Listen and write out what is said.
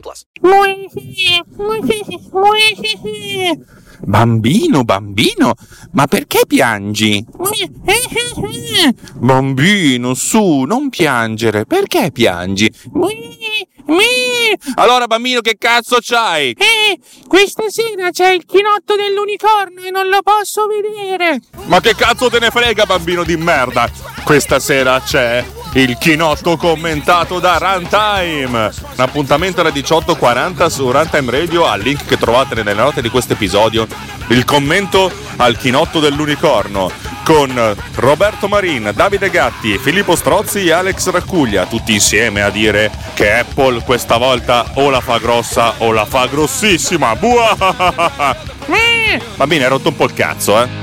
plus. Bambino, bambino, ma perché piangi? Bambino, su, non piangere, perché piangi? Allora, bambino, che cazzo c'hai? Eh, questa sera c'è il chinotto dell'unicorno e non lo posso vedere. Ma che cazzo te ne frega, bambino di merda? Questa sera c'è il chinotto commentato da Runtime. Un appuntamento alle 18.40 su Runtime Radio, al link che trovate nelle note di questo episodio. Il commento al chinotto dell'unicorno con Roberto Marin, Davide Gatti, Filippo Strozzi e Alex Raccuglia, tutti insieme a dire che Apple questa volta o la fa grossa o la fa grossissima. Buah! Bambino, hai rotto un po' il cazzo, eh?